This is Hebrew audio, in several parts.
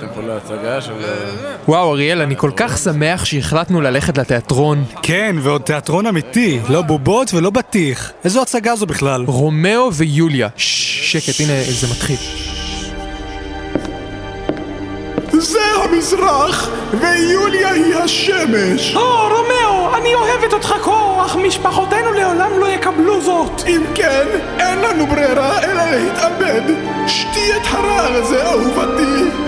באתם פה להצגה של... וואו, אריאל, אני כל כך שמח שהחלטנו ללכת לתיאטרון. כן, ועוד תיאטרון אמיתי, לא בובות ולא בטיח. איזו הצגה זו בכלל? רומאו ויוליה. שקט, הנה זה מתחיל. זה המזרח, ויוליה היא השמש. או, רומאו, אני אוהבת אותך כה, אך משפחותינו לעולם לא יקבלו זאת. אם כן, אין לנו ברירה אלא להתאבד. שתי את הרעל הזה, אהובתי.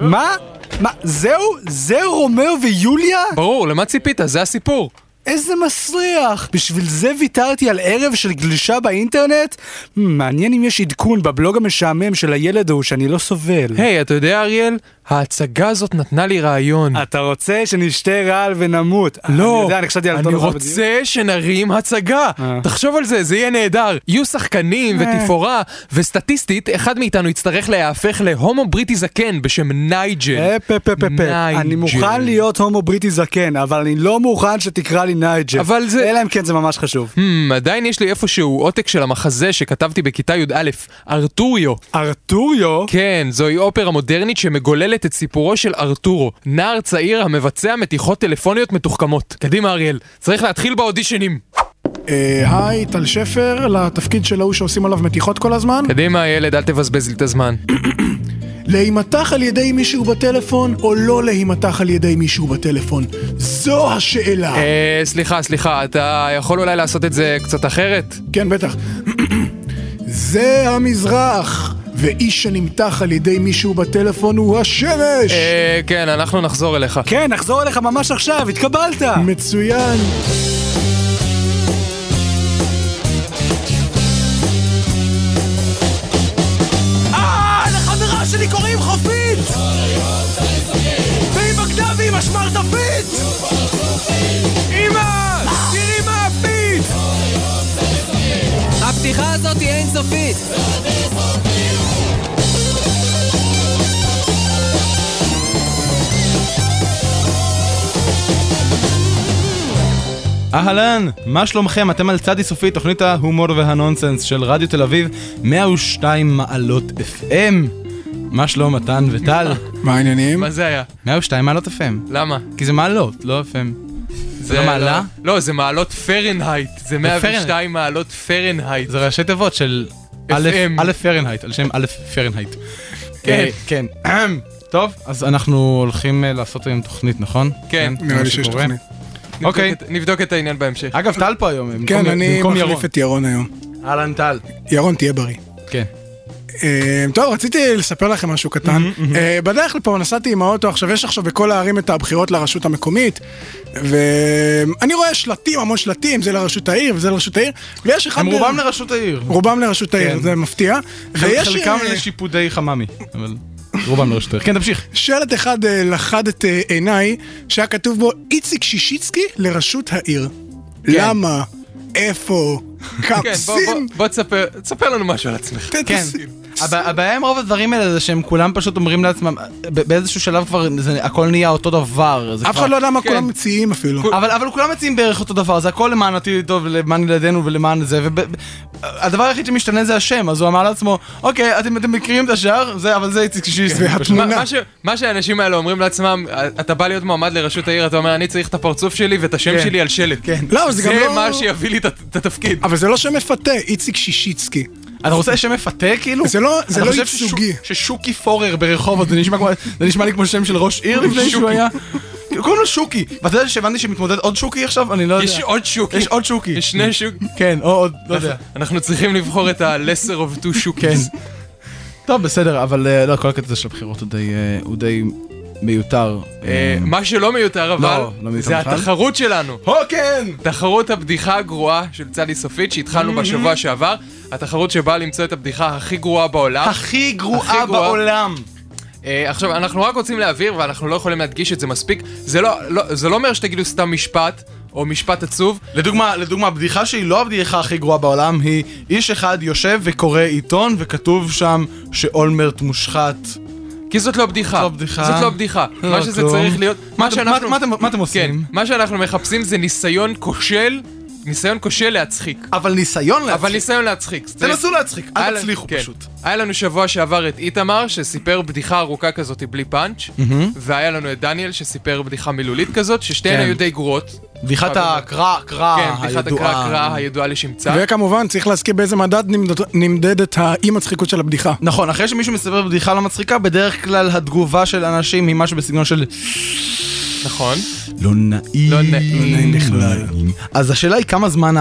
מה? מה? זהו? זה רומאו ויוליה? ברור, למה ציפית? זה הסיפור. איזה מסריח! בשביל זה ויתרתי על ערב של גלישה באינטרנט? מעניין אם יש עדכון בבלוג המשעמם של הילד ההוא שאני לא סובל. היי, אתה יודע, אריאל? ההצגה הזאת נתנה לי רעיון. אתה רוצה שנשתה רעל ונמות. לא, אני יודע, אני חשבתי על אני דבר בדיוק. רוצה שנרים הצגה. אה. תחשוב על זה, זה יהיה נהדר. יהיו שחקנים אה. ותפאורה, וסטטיסטית, אחד מאיתנו יצטרך להיהפך להומו בריטי זקן בשם נייג'ל. אפ. אני. מוכן להיות הומו בריטי זקן, אבל אני לא מוכן שתקרא לי נייג'ל. אבל זה- אלא אם כן זה ממש חשוב. Hmm, עדיין יש לי איפשהו עותק של המחזה שכתבתי בכיתה י"א, ארתוריו. ארתוריו? כן, זוהי אופרה מודרנית שמגוללת את סיפורו של ארתורו, נער צעיר המבצע מתיחות טלפוניות מתוחכמות. קדימה אריאל, צריך להתחיל באודישנים. אה, היי, טל שפר, לתפקיד של ההוא שעושים עליו מתיחות כל הזמן. קדימה ילד, אל תבזבז לי את הזמן. להימתח על ידי מישהו בטלפון, או לא להימתח על ידי מישהו בטלפון? זו השאלה. אה, סליחה, סליחה, אתה יכול אולי לעשות את זה קצת אחרת? כן, בטח. זה המזרח, ואיש שנמתח על ידי מישהו בטלפון הוא השמש! אה, כן, אנחנו נחזור אליך. כן, נחזור אליך ממש עכשיו, התקבלת! מצוין. אינסופית! אהלן, מה שלומכם? אתם על צדי סופי, תוכנית ההומור והנונסנס של רדיו תל אביב, 102 מעלות FM. מה שלום מתן וטל? מה העניינים? מה זה היה? 102 מעלות FM. למה? כי זה מעלות, לא FM. זה לא מעלה? לא, זה מעלות פרנהייט. זה 102 מעלות פרנהייט. זה ראשי תיבות של א' פרנהייט, על שם א' פרנהייט. כן. אה, כן. טוב, אז אנחנו הולכים אה, לעשות היום תוכנית, נכון? כן. נראה מה לי שיש. תוכנית. אוקיי. נבדוק את- העניין בהמשך. אגב, טל פה היום, במקום- כן, אני מחליף ירון. את ירון היום. אהלן טל. ירון, תהיה בריא. כן. אה, טוב, רציתי לספר לכם משהו קטן. אה, בדרך לפה נסעתי עם האוטו, עכשיו יש עכשיו בכל הערים את הבחירות לרשות המקומית, ואני רואה שלטים, המון שלטים, זה לרשות העיר וזה לרשות העיר, ויש אחד... הם רובם לרשות העיר. רובם לרשות העיר, כן. זה מפתיע. חלקם אה, לשיפודי חממי, אבל רובם לרשות העיר. כן, תמשיך. שלט אחד לחד את עיניי, שהיה כתוב בו איציק שישיצקי לראשות העיר. למה? איפה? כן, בוא- בוא- תספר, תספר לנו משהו על עצמך. כן. הב- הבעיה עם רוב הדברים האלה זה שהם כולם פשוט אומרים לעצמם, באיזשהו שלב כבר זה- הכל נהיה אותו דבר. אף כבר- אחד לא יודע מה כן. כולם מציעים אפילו. אבל, אבל כולם מציעים בערך אותו דבר, זה הכל למען עתיד טוב, למען ילדינו ולמען זה, והדבר היחיד שמשתנה זה השם, אז הוא אמר לעצמו, אוקיי, אתם, אתם מכירים את השאר, זה, אבל זה איציק שישינסקי. והתמונה. מה- מה ש- מה שהאנשים האלה אומרים לעצמם, אתה בא להיות מועמד לראשות העיר, אתה אומר, אני צריך את הפרצוף שלי ואת השם כן. שלי על שלט. כן. לא, זה גם זה לא... מה שיביא לי את התפקיד. אבל זה לא שם מפתה, איציק שישיצקי. אתה רוצה שם מפתה כאילו? זה לא- זה לא חושב ייצוגי. ששוק- ששוקי פורר ברחובות, זה נשמע כמו- זה נשמע לי כמו שם של ראש עיר לפני שהוא היה? קוראים לו שוקי. ואתה יודע שהבנתי שמתמודד עוד שוקי עכשיו? אני לא יודע. יש עוד שוקי. יש עוד שוקי. יש שני שוקי. כן, או עוד, לא יודע. אנחנו צריכים לבחור את ה-lesser of two שוקי. כן. טוב, בסדר, אבל אה, לא, כל הקטע של הבחירות הוא די, אה, הוא די מיותר. אה, מה שלא מיותר אבל, לא, לא מיותר זה. התחרות שלנו. הו, כן! תחרות הבדיחה הגרועה של צדי סופית שהתחלנו בשבוע שעבר. התחרות שבאה למצוא את הבדיחה הכי גרועה בעולם. הכי גרועה. בעולם. אה, עכשיו, אנחנו רק רוצים להבהיר, ואנחנו לא יכולים להדגיש את זה מספיק, זה לא, לא, זה לא אומר שתגידו סתם משפט, או משפט עצוב. לדוגמה, לדוגמה, הבדיחה שהיא לא הבדיחה הכי גרועה בעולם, היא איש אחד יושב וקורא עיתון, וכתוב שם שאולמרט מושחת. כי זאת לא בדיחה. לא בדיחה. זאת לא בדיחה. לא מה שזה. צריך להיות... מה שאנחנו... מה אתם- אתם כן, עושים? מה שאנחנו מחפשים זה ניסיון כושל, ניסיון כושל להצחיק. אבל ניסיון להצחיק. אבל ניסיון להצחיק. תנסו להצחיק, אל תצליחו כן. פשוט. היה לנו שבוע שעבר את איתמר, שסיפר בדיחה ארוכה כזאת בלי פאנץ', והיה לנו את דניאל, שסיפר בדיחה מילולית כזאת, ששתיהן כן. היו די גרועות. בדיחת הקרא, קרא, כן, בדיחת הקרא קרא הידועה לשמצה. וכמובן, צריך להזכיר באיזה מדד נמדד- נמדדת האי מצחיקות של הבדיחה. נכון, אחרי שמישהו מספר בדיחה לא מצחיקה, בדרך כלל התגובה של אנשים היא משהו בסגנון של נכון. לא נעים. לא נעים. לא נעים בכלל. אז השאלה היא כמה זמן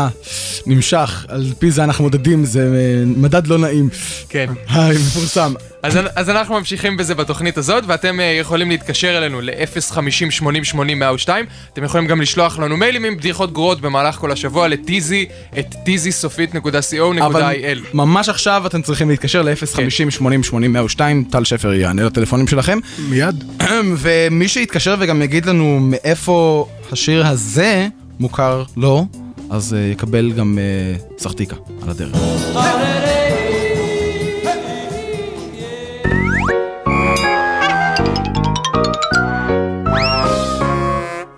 הנמשך, על פי זה אנחנו מודדים, זה אה, מדד לא נעים. כן. המפורסם. אז, אז אנחנו ממשיכים בזה בתוכנית הזאת, ואתם uh, יכולים להתקשר אלינו ל-050-80-80-102. אתם יכולים גם לשלוח לנו מיילים עם בדיחות גרועות במהלך כל השבוע לטיזי, את אבל טיזי-סופית.co.il. ממש עכשיו אתם צריכים להתקשר ל-050-80-80-102, טל שפר יענה לטלפונים שלכם. מיד. ומי שיתקשר וגם יגיד לנו מאיפה השיר הזה מוכר לו, אז uh, יקבל גם uh, סחטיקה על הדרך.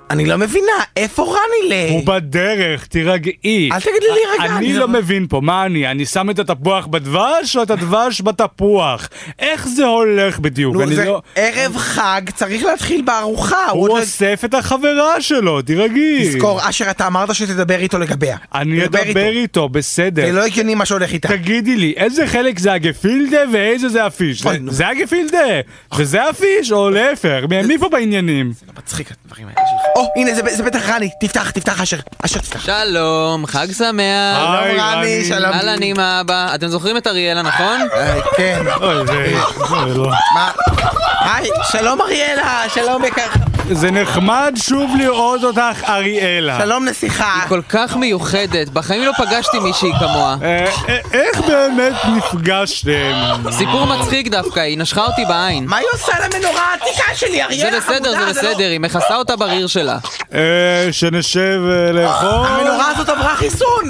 אני לא מבינה, איפה רני הוא ל... בדרך, תירגעי. אל תגיד לי להירגע, אני לא לא- מבין פה, מה אני? אני שם את התפוח בדבש או את הדבש בתפוח? איך זה הולך בדיוק? נו, זה לא... ערב חג, צריך להתחיל בארוחה. הוא לא- אוסף את החברה שלו, תירגעי. תזכור, אשר, אתה אמרת שתדבר איתו לגביה. אני אדבר איתו, בסדר. זה לא הגיוני מה שהולך איתה. תגידי לי, איזה חלק זה הגפילדה ואיזה זה הפיש? זה-. זה הגפילדה וזה הפיש, או להפך? מי פה בעניינים? מצחיק הדברים האלה שלך. או, הנה, זה- זה בטח רני. תפתח, תפתח, אשר. אשר, תפתח. שלום, חג שמח. היי, שלום, רני. שלום. אהלן עם האבא. אתם זוכרים את אריאלה, נכון? אה, כן. אוי, זה... אוי, לא. מה? היי, שלום אריאלה, שלום יקר. זה נחמד שוב לראות אותך, אריאלה. שלום נסיכה. כל כך מיוחדת, בחיים לא פגשתי מישהי כמוה. אה, אה, איך באמת נפגשתם? סיפור מצחיק דווקא, היא נשכה אותי בעין. מה היא עושה למנורה העתיקה שלי, זה אריאלה? בסדר, חמודה, זה לא- בסדר, היא מכסה אותה בריר שלה. אה, שנשב אה, לאכול? המנורה הזאת עברה חיסון!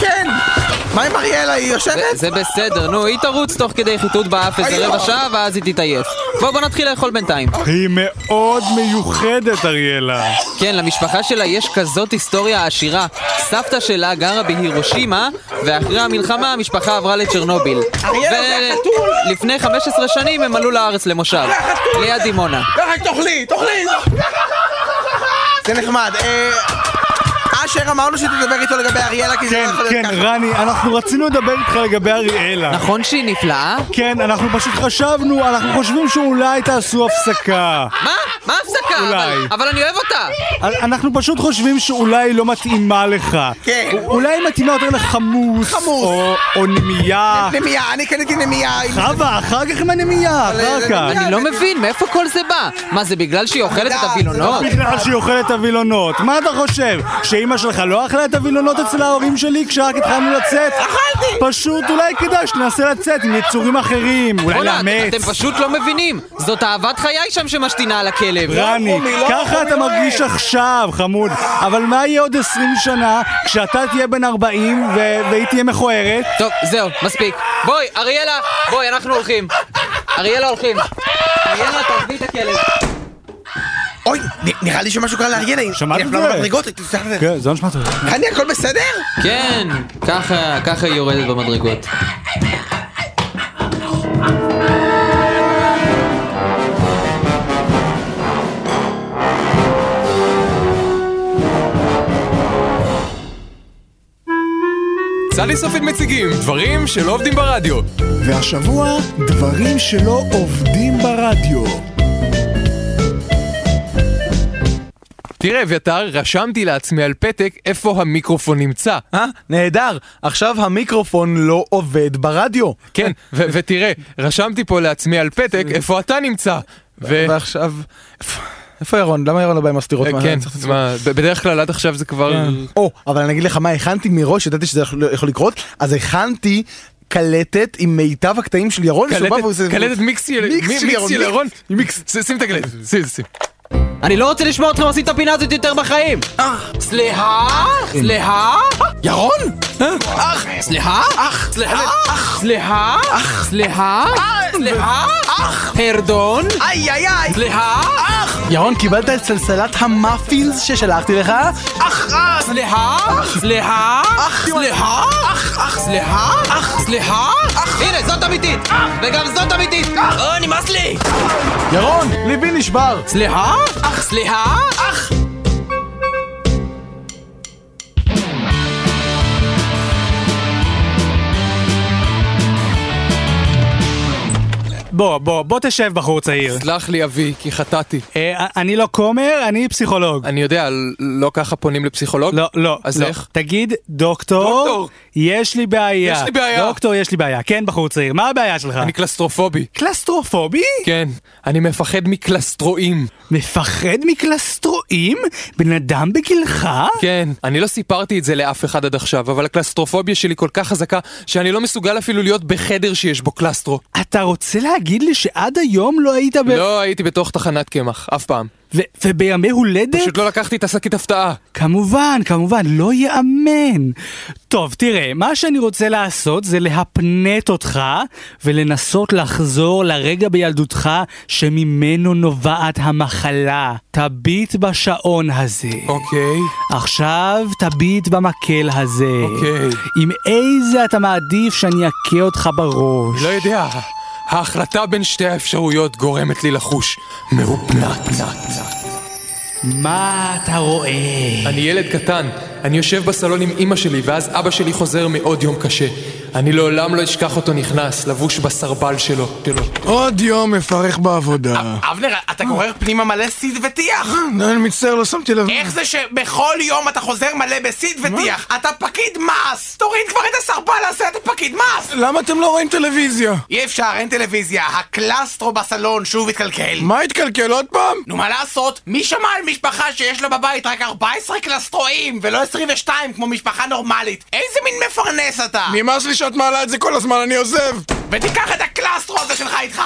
כן! מה עם אריאלה? היא זה- יושבת? זה בסדר, נו, היא תרוץ תוך כדי חיטוט באף איזה רבע שעה ואז היא תתעייף. בוא, בוא נתחיל לאכול בינתיים. היא מאוד מיוחדת, אריאלה. כן, למשפחה שלה יש כזאת היסטוריה עשירה. סבתא שלה גרה בהירושימה, ואחרי המלחמה המשפחה עברה לצ'רנוביל. אריאלה, זה החתול! ולפני 15 שנים הם עלו לארץ למושב! ליד דימונה. תאכלי, תאכלי! זה נחמד. אשר, אמרנו שתדבר איתו לגבי אריאלה, כי זה לא כן, יכול להיות כן, ככה. רני, אנחנו רצינו לדבר איתך לגבי אריאלה. נכון שהיא נפלאה? כן, אנחנו פשוט חשבנו, אנחנו חושבים שאולי תעשו הפסקה. מה? מה הפסקה? אולי. אבל- אני אוהב אותה! אנחנו פשוט חושבים שאולי היא לא מתאימה לך. כן. אולי היא מתאימה יותר לחמוס. חמוס. או, נמייה. נמייה, אני קניתי נמייה. חווה, אחר כך עם הנמייה, אחר כך. אני לא מבין, מאיפה כל זה בא? מה, זה בגלל שהיא אוכלת את הווילונות? בגלל שהיא אוכלת את הווילונות. מה אתה חושב? שאימא שלך לא אכלה את הווילונות אצל ההורים שלי כשרק התחלנו לצאת? אכלתי! פשוט אולי כדאי שננסה לצאת עם יצורים אחרים, אולי לאמץ. אתם פשוט לא מבינים! זאת אהבת חיי שם שמשתינה על הכלב! רני, לא ככה אתה לא מרגיש. עכשיו, חמוד. אבל מה יהיה עוד 20 שנה כשאתה תהיה בן 40 ו- והיא תהיה מכוערת? טוב, זהו, מספיק. בואי, אריאלה, בואי, אנחנו הולכים. אריאלה הולכים. אריאלה, תעזבי את הכלב. נראה לי שמשהו קרה לאריאלה. היא- נפלה? במדרגות. כן, זה לא נשמע טוב. רני, הכל בסדר? כן, ככה, ככה היא יורדת במדרגות. סלי סופית מציגים דברים שלא עובדים ברדיו. והשבוע, דברים שלא עובדים ברדיו. תראה, אביתר, רשמתי לעצמי על פתק איפה המיקרופון נמצא. אה? נהדר. עכשיו המיקרופון לא עובד ברדיו. כן, ותראה, רשמתי פה לעצמי על פתק איפה אתה נמצא. ועכשיו... איפה- ירון? למה ירון לא בא עם הסתירות? מה, כן, מה, בדרך כלל עד עכשיו זה כבר... או, אבל אני אגיד לך מה הכנתי מראש, ידעתי שזה יכול- לקרות, אז הכנתי קלטת עם מיטב הקטעים של ירון, שהוא בא קלטת- ועושה- קלטת מיקס של ירון. מיקס. שים את הקלטת, שים, שים. אני לא רוצה לשמוע אתכם עושים את הפינה הזאת יותר בחיים! סליחה? סליחה? ירון? סליחה? אח! סליחה? אח! סליחה? אח! סליחה? סליחה? אח! פרדון? איי איי איי! סליחה? ירון, קיבלת את סלסלת המאפינס ששלחתי לך? אח! סליחה? סליחה? סליחה? סליחה? סליחה? הנה, זאת אמיתית! וגם זאת אמיתית! אה, נמאס לי! ירון, ליבי נשבר! סליחה? סליחה? בוא, בוא, בוא תשב בחור צעיר. סלח לי אבי, כי חטאתי. אה, אני לא כומר, אני פסיכולוג. אני יודע, לא ככה פונים לפסיכולוג? לא, לא. אז לא. איך? תגיד, דוקטור, דוקטור. יש לי בעיה. יש לי בעיה. דוקטור, יש לי בעיה. כן, בחור צעיר, מה הבעיה שלך? אני קלסטרופובי. קלסטרופובי? כן, אני מפחד מקלסטרואים. מפחד מקלסטרואים? בן אדם בגילך? כן, אני לא סיפרתי את זה לאף אחד עד עכשיו, אבל הקלסטרופוביה שלי כל כך חזקה, שאני לא מסוגל אפילו להיות בחדר שיש בו קלסטרו. אתה רוצה להגיד לי שעד היום לא היית ב... לא הייתי בתוך תחנת קמח, אף פעם. ו- ובימי הולדת? פשוט לא לקחתי את השקית הפתעה. כמובן, כמובן, לא ייאמן. טוב, תראה, מה שאני רוצה לעשות זה להפנט אותך ולנסות לחזור לרגע בילדותך שממנו נובעת המחלה. תביט בשעון הזה. אוקיי, עכשיו תביט במקל הזה. אוקיי. עם איזה אתה מעדיף שאני אכה אותך בראש? לא יודע. ההחלטה בין שתי האפשרויות גורמת לי לחוש מהופנט. מה אתה רואה? אני ילד קטן, אני יושב בסלון עם אמא שלי, ואז אבא שלי חוזר מעוד יום קשה. אני לעולם לא אשכח אותו נכנס, לבוש בסרבל שלו. שלו. עוד יום מפרך בעבודה. אבנר, אתה גורר פנימה מלא סיד וטיח! אני מצטער, לא שמתי לב. איך זה שבכל יום אתה חוזר מלא בסיד וטיח? אתה פקיד מס! תוריד כבר את הסרבל הזה, אתה פקיד מס! למה אתם לא רואים טלוויזיה? אי אפשר, אין טלוויזיה. הקלסטרו בסלון שוב התקלקל. מה התקלקל עוד פעם? נו, מה לעשות? מי שמע על משפחה שיש לה בבית רק 14 קלסטרואים ולא 22 כמו משפחה נורמלית? איזה מין מפרנס אתה? נמאס לי שאת מעלה את זה כל הזמן, אני עוזב! ותיקח את הקלסטרו הזה שלך איתך!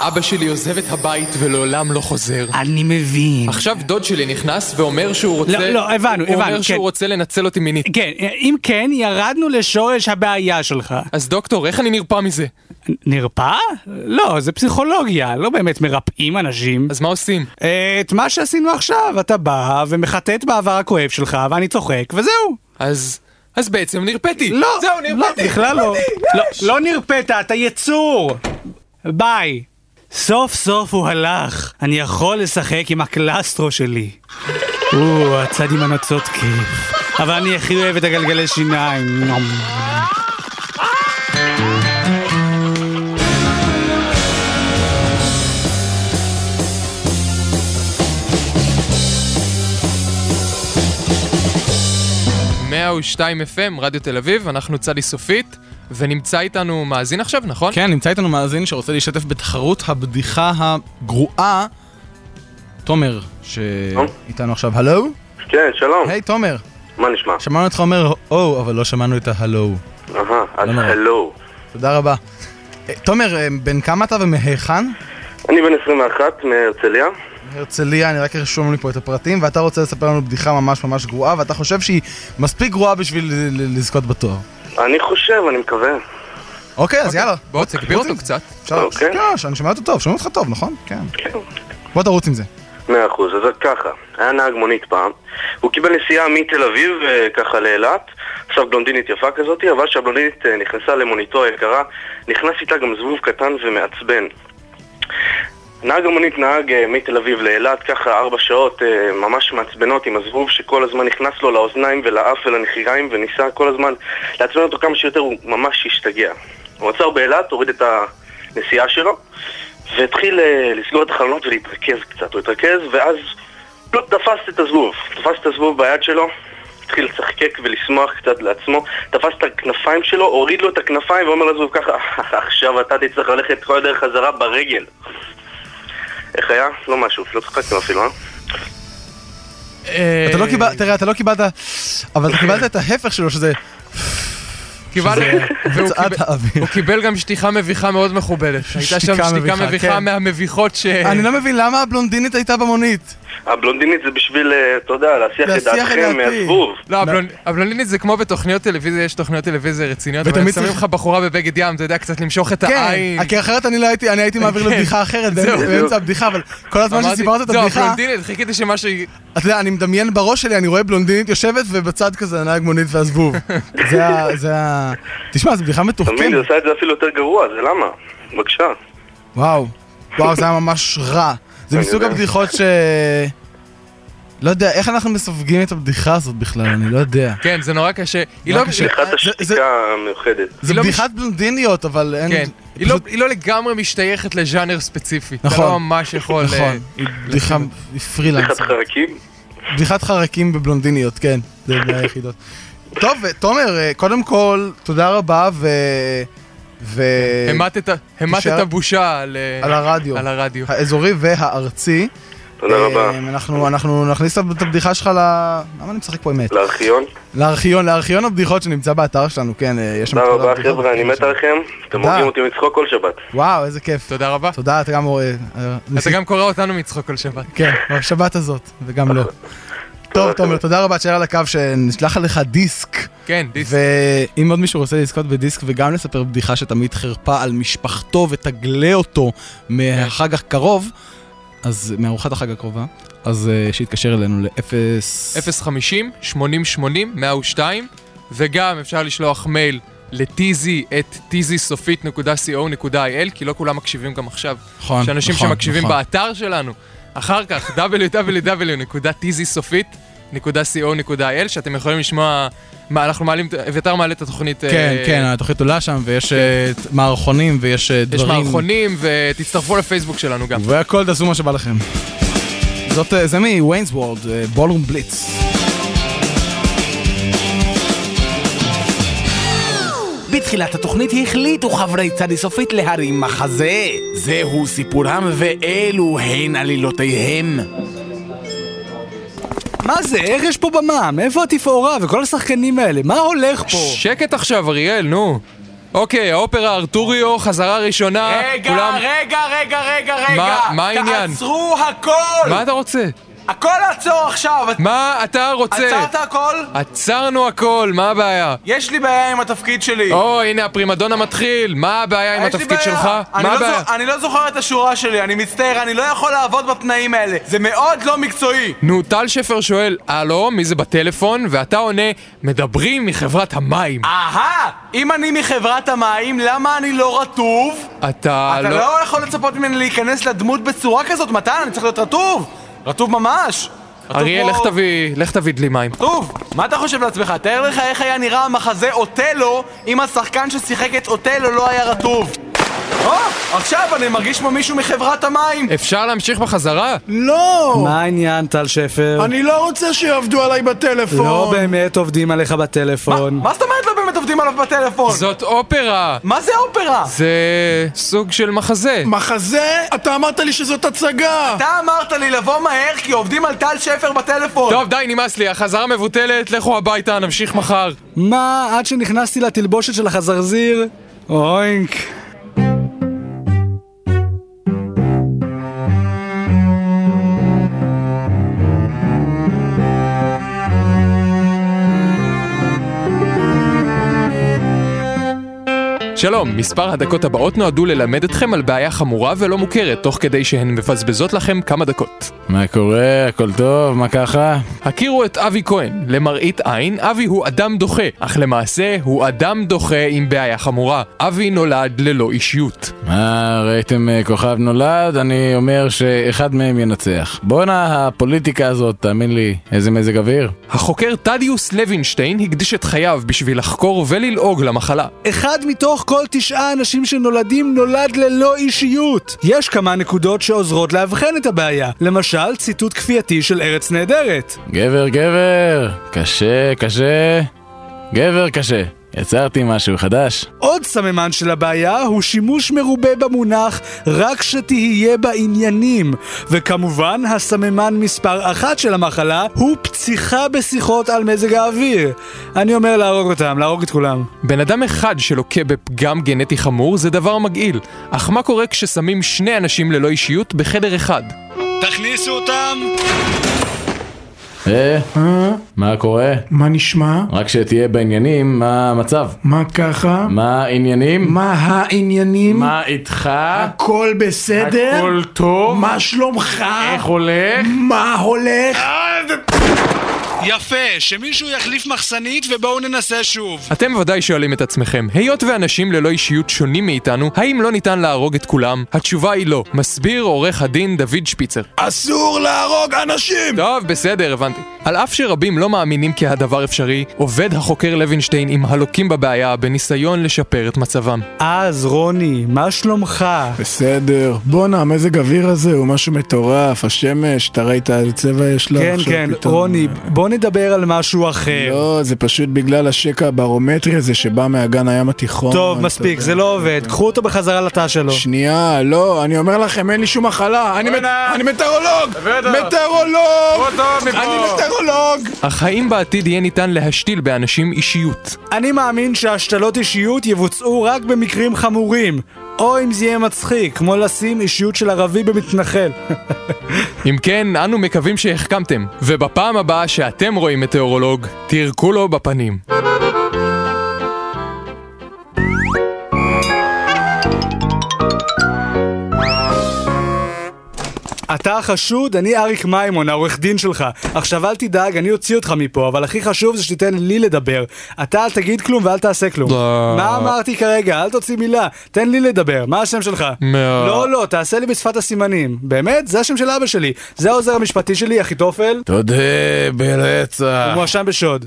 אבא שלי עוזב את הבית ולעולם לא חוזר. אני מבין. עכשיו דוד שלי נכנס ואומר שהוא רוצה... לא, לא, הבנו, הוא הבנו, אומר כן. שהוא רוצה לנצל אותי מינית. כן, אם כן, ירדנו לשורש הבעיה שלך. אז דוקטור, איך אני נרפא מזה? נרפא? לא, זה פסיכולוגיה, לא באמת מרפאים אנשים. אז מה עושים? את מה שעשינו עכשיו, אתה בא ומחטט בעבר הכואב שלך, ואני צוחק, וזהו. אז... אז בעצם נרפאתי. לא, זהו, לא, נרפאתי. בכלל לא. לא, לא נרפאת, אתה יצור! ביי. סוף סוף הוא הלך, אני יכול לשחק עם הקלסטרו שלי. או, הצד עם הנוצות כיף. אבל אני הכי אוהב את הגלגלי שיניים. נום. מאה ושתיים FM, רדיו תל אביב, אנחנו צדי סופית, ונמצא איתנו מאזין עכשיו, נכון? כן, נמצא איתנו מאזין שרוצה להשתתף בתחרות הבדיחה הגרועה. תומר, שאיתנו עכשיו, הלו? כן, שלום. היי, תומר. מה נשמע? שמענו אותך אומר או, אבל לא שמענו את ההלו. אהה, אז לא. הלו. תודה רבה. אה, תומר, אה, בן כמה אתה ומהיכן? אני בן 21 מהרצליה. הרצליה, אני רק ארשום לי פה את הפרטים, ואתה רוצה לספר לנו בדיחה ממש ממש גרועה, ואתה חושב שהיא מספיק גרועה בשביל לזכות בתואר. אני חושב, אני מקווה. אוקיי, אז יאללה. בוא, תגביר אותו קצת. אפשר- אוקיי. כן, אני שומע אותו טוב, שומעים אותך טוב, נכון? כן. בוא תרוץ עם זה. מאה אחוז, אז ככה, היה נהג מונית פעם, הוא קיבל נסיעה מתל אביב אה, ככה לאילת, עכשיו בלונדינית יפה כזאת, אבל כשהבלונדינית אה, נכנסה למוניתו היקרה, נכנס איתה גם זבוב קטן ומעצבן. נהג המונית נהג אה, מתל אביב לאילת, ככה ארבע שעות אה, ממש מעצבנות עם הזבוב שכל הזמן נכנס לו לאוזניים ולאף ולנחיריים וניסה כל הזמן לעצבן אותו כמה שיותר, הוא ממש השתגע. הוא עצר באילת, הוריד את הנסיעה שלו והתחיל אה, לסגור את החלונות ולהתרכז קצת. הוא התרכז ואז פשוט תפס את הזבוב. תפס את הזבוב ביד שלו, התחיל לשחקק ולשמוח קצת לעצמו, תפס את הכנפיים שלו, הוריד לו את הכנפיים ואומר לזבוב ככה, עכשיו אתה תצטרך ללכת כל הדרך חזרה ברגל. איך היה? לא משהו, לא צחקתם אפילו, אה? אתה לא קיבלת, תראה, אתה לא קיבלת, אבל אתה קיבלת את ההפך שלו, שזה. הוא קיבל גם שטיחה מביכה מאוד מכובדת. הייתה שם שתיקה מביכה, מביכה כן. מהמביכות ש... אני לא מבין למה הבלונדינית הייתה במונית. הבלונדינית זה בשביל, אה, אתה יודע, להסיח את דעתכם. מהזבוב. לא, הבלונ- הבלונדינית זה כמו בתוכניות טלוויזיה, יש תוכניות טלוויזיה רציניות, אבל הם שמים לך בחורה בבגד ים, אתה יודע, קצת למשוך את כן, העין. כי אחרת אני לא הייתי, אני הייתי מעביר כן. לבדיחה אחרת זהו. באמצע- הבדיחה, אבל כל הזמן שסיפרת את זהו, הבדיחה, הבלונדינית, חיכיתי שמשהו... אתה יודע, אני מדמיין בראש שלי, אני רואה בלונדינית יושבת ובצד כזה נהג מונית והזבוב. זה ה... זה ה... תשמע, זו בדיחה אתה מבין? היא מתוחכמת. עושה את זה אפילו יותר גרוע, זה למה? בבקשה. וואו. וואו, זה היה ממש רע. זה מסוג יודע. הבדיחות ש... לא יודע, איך אנחנו מסווגים את הבדיחה הזאת בכלל, אני לא יודע. כן, זה נורא קשה. היא לא... קשה. בדיחת זה- השתיקה המיוחדת. זה לא בדיחת בלונדיניות, אבל אין... כן. היא לא- היא לא לגמרי משתייכת לז'אנר ספציפי. אתה נכון. לא ממש יכול... אה, נכון, היא בדיחה, פרילנס. בדיחת חרקים? בדיחת חרקים בבלונדיניות, כן, זה היחידות. טוב, תומר, אה, קודם כל, תודה רבה, ו... ו... המטת בושה על... על הרדיו. על הרדיו. האזורי והארצי. תודה אה, רבה. אנחנו, אנחנו נכניס את הבדיחה שלך ל... למה אני משחק פה אמת? לארכיון? לארכיון, לארכיון הבדיחות שנמצא באתר שלנו, כן, אה, יש שם... תודה רבה חבר'ה, אני מת. עליכם. אתם. הורגים אותי מצחוק כל שבת. וואו, איזה כיף. תודה רבה. תודה, אתה גם רואה... אה, אתה גם קורא אותנו מצחוק כל שבת. כן, בשבת הזאת, וגם לא. טוב, תומר, תודה רבה, תשאר על הקו שנשלח עליך דיסק. כן, דיסק. ואם עוד מישהו רוצה לזכות בדיסק וגם לספר בדיחה שתמיד חרפה על משפחתו ותגלה אותו מהחג הקרוב, אז מארוחת החג הקרובה, אז אה, שיתקשר אלינו ל-0... 050 80 80 102 וגם אפשר לשלוח מייל לטיזי את טיזיסופית.co.il כי לא כולם מקשיבים גם עכשיו. נכון, יש אנשים נכון, שמקשיבים נכון. באתר שלנו. אחר כך www.טיזיסופית.co.il שאתם יכולים לשמוע מה אנחנו מעלים, אביתר מעלה את התוכנית. כן, אה, כן, התוכנית עולה שם, ויש אה, מערכונים, ויש אה, יש דברים. מערכונים ותצטרפו לפייסבוק שלנו גם. והכל תעשו מה שבא לכם. זאת, אה, זה מוויינס וורד, בולרום בליץ. בתחילת התוכנית החליטו חברי צדי סופית להרים מחזה. זהו סיפורם ואלו הן עלילותיהם. מה זה? איך יש פה במה? מאיפה התפאורה וכל השחקנים האלה? מה הולך פה? שקט עכשיו, אריאל, נו. אוקיי, האופרה ארטוריו, חזרה ראשונה. כולם- רגע, רגע, רגע, רגע. מה- מה העניין? תעצרו הכל! מה אתה רוצה? הכל עצור עכשיו! מה אתה רוצה? עצרת הכל? עצרנו הכל, מה הבעיה? יש לי בעיה עם התפקיד שלי. או, הנה הפרימדונה מתחיל, מה הבעיה עם התפקיד. שלך? מה לא הבעיה? אני לא זוכר את השורה שלי, אני מצטער, אני לא יכול לעבוד בתנאים האלה. זה מאוד לא מקצועי. נו, טל שפר שואל, הלו, מי זה בטלפון? ואתה עונה, מדברים מחברת המים. אהה! אם אני מחברת המים, למה אני לא רטוב? אתה אתה לא... לא יכול לצפות ממני להיכנס לדמות בצורה כזאת, מתן, אני צריך להיות רטוב! רטוב ממש! כמו- לך תביא, לך תביא דלי מים. רטוב! מה אתה חושב לעצמך? תאר לך איך היה נראה המחזה אוטלו אם השחקן ששיחק את אוטלו לא היה רטוב. או, עכשיו אני מרגיש כמו מישהו מחברת המים! אפשר להמשיך בחזרה? לא! מה העניין, טל שפר? אני לא רוצה שיעבדו עליי בטלפון. לא באמת עובדים עליך מה בטלפון. מה זאת אומרת לא באמת עובדים עליו בטלפון? זאת אופרה! מה זה אופרה? זה סוג של מחזה. מחזה? אתה אמרת לי שזאת הצגה! אתה אמרת לי לבוא מהר כי עובדים על טל שפר בטלפון! טוב, די, נמאס לי, החזרה מבוטלת, לכו הביתה, נמשיך מחר. מה, עד שנכנסתי לתלבושת של החזרזיר? אוינק. שלום, מספר הדקות הבאות נועדו ללמד אתכם על בעיה חמורה ולא מוכרת, תוך כדי שהן מבזבזות לכם כמה דקות. מה קורה? הכל טוב? מה ככה? הכירו את אבי כהן, למראית עין, אבי הוא אדם דוחה, אך למעשה הוא אדם דוחה עם בעיה חמורה. אבי נולד ללא אישיות. מה, ראיתם אה, כוכב נולד? אני אומר שאחד מהם ינצח. בואנה, הפוליטיקה הזאת, תאמין לי, איזה מזג אוויר. החוקר טדיוס לוינשטיין הקדיש את חייו בשביל לחקור וללעוג למחלה. אחד מתוך כל תשעה אנשים שנולדים נולד ללא אישיות. יש כמה נקודות שעוזרות לאבחן את הבעיה. למשל, ציטוט כפייתי של ארץ נהדרת. גבר, גבר, קשה, קשה. גבר קשה. יצרתי משהו חדש. עוד סממן של הבעיה הוא שימוש מרובה במונח רק שתהיה בעניינים. וכמובן, הסממן מספר אחת של המחלה הוא פציחה בשיחות על מזג האוויר. אני אומר להרוג אותם, להרוג את כולם. בן אדם אחד שלוקה בפגם גנטי חמור זה דבר מגעיל, אך מה קורה כששמים שני אנשים ללא אישיות בחדר אחד? תכניסו אותם! אה, מה קורה? מה נשמע? רק שתהיה בעניינים, מה המצב? מה ככה? מה העניינים? מה העניינים? מה איתך? הכל בסדר? הכל טוב? מה שלומך? איך הולך? מה הולך? יפה, שמישהו יחליף מחסנית ובואו ננסה שוב. אתם ודאי שואלים את עצמכם, היות ואנשים ללא אישיות שונים מאיתנו, האם לא ניתן להרוג את כולם? התשובה היא לא. מסביר עורך הדין דוד שפיצר. אסור להרוג אנשים! טוב, בסדר, הבנתי. על אף שרבים לא מאמינים כי הדבר אפשרי, עובד החוקר לוינשטיין עם הלוקים בבעיה בניסיון לשפר את מצבם. אז רוני, מה שלומך? בסדר. בואנה, המזג אוויר הזה הוא משהו מטורף. השמש, אתה ראית איזה צבע יש לו? כן, כן, פתאום- רוני, בוא נדבר על משהו אחר. לא, זה פשוט בגלל השקע הברומטרי הזה שבא מאגן הים התיכון. טוב, מספיק. זה לא עובד. קחו אותו בחזרה לתא שלו. שנייה, לא, אני אומר לכם, אין לי שום מחלה. אני מט- אני מטאורולוג! מטאורולוג! אני מטאורולוג! אך האם בעתיד יהיה ניתן להשתיל באנשים אישיות? אני מאמין שהשתלות אישיות יבוצעו רק במקרים חמורים. או אם זה יהיה מצחיק, כמו לשים אישיות של ערבי במתנחל. אם כן, אנו מקווים שהחכמתם, ובפעם הבאה שאתם רואים מטאורולוג, תירקו לו בפנים. אתה החשוד, אני אריק מימון, העורך דין שלך. עכשיו אל תדאג, אני אוציא אותך מפה, אבל הכי חשוב זה שתיתן לי לדבר. אתה אל תגיד כלום ואל תעשה כלום. לא. מה אמרתי כרגע? אל תוציא מילה. תן לי לדבר. מה השם שלך? לא, לא, תעשה לי בשפת הסימנים. באמת? זה השם של אבא שלי. זה העוזר המשפטי שלי, אחיתופל. תודה ברצח. הוא מואשם בשוד.